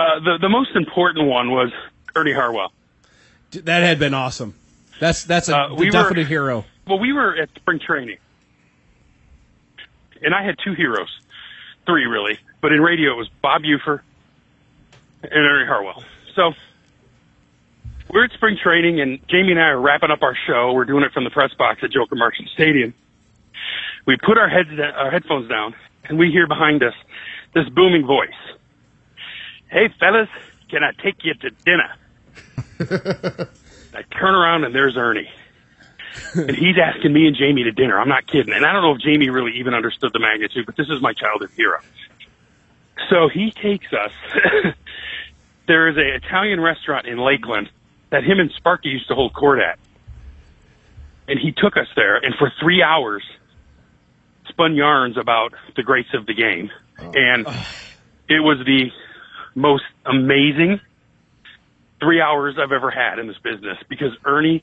Uh, the the most important one was Ernie Harwell. That had been awesome. That's that's a Uh, we were- definite hero. Well, we were at spring training, and I had two heroes, three really, but in radio it was Bob Ufer and Ernie Harwell. So we're at spring training, and Jamie and I are wrapping up our show. We're doing it from the press box at Joker Marchant Stadium. We put our heads our headphones down, and we hear behind us this booming voice. Hey, fellas, can I take you to dinner? I turn around and there's Ernie. and he's asking me and Jamie to dinner. I'm not kidding. And I don't know if Jamie really even understood the magnitude, but this is my childhood hero. So he takes us. there is a Italian restaurant in Lakeland that him and Sparky used to hold court at. And he took us there, and for three hours, spun yarns about the greats of the game. Oh. And it was the most amazing three hours I've ever had in this business because Ernie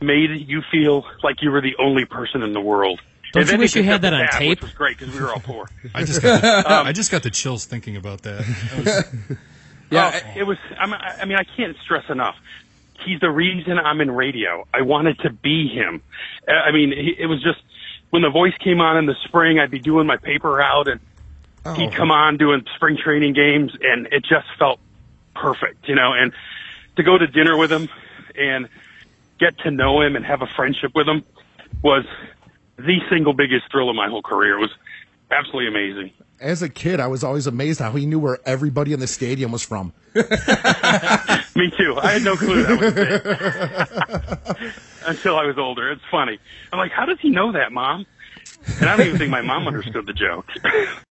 made you feel like you were the only person in the world. Don't you wish you had that on tab, tape? Which was great because we were all poor. I just got the, Um, I just got the chills thinking about that. That was- Yeah, it was. I'm, mean, I can't stress enough. He's the reason I'm in radio. I wanted to be him. Uh, I mean, it was just when the voice came on in the spring, I'd be doing my paper out and Oh. he'd come on doing spring training games, and it just felt perfect, you know. And to go to dinner with him and get to know him and have a friendship with him was the single biggest thrill of my whole career. It was absolutely amazing. As a kid, I was always amazed how he knew where everybody in the stadium was from. Me too. I had no clue that was it. Until I was older. It's funny. I'm like, how does he know that, Mom? And I don't even think my mom understood the joke.